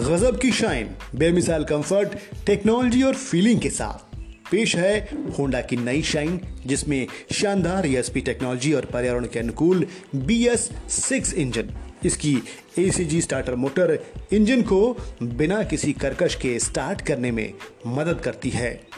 गजब की शाइन, बेमिसाल कंफर्ट टेक्नोलॉजी और फीलिंग के साथ। पेश है होंडा की नई शाइन, जिसमें शानदार ईएसपी टेक्नोलॉजी और पर्यावरण के अनुकूल बी एस सिक्स इंजन इसकी एसीजी स्टार्टर मोटर इंजन को बिना किसी करकश के स्टार्ट करने में मदद करती है।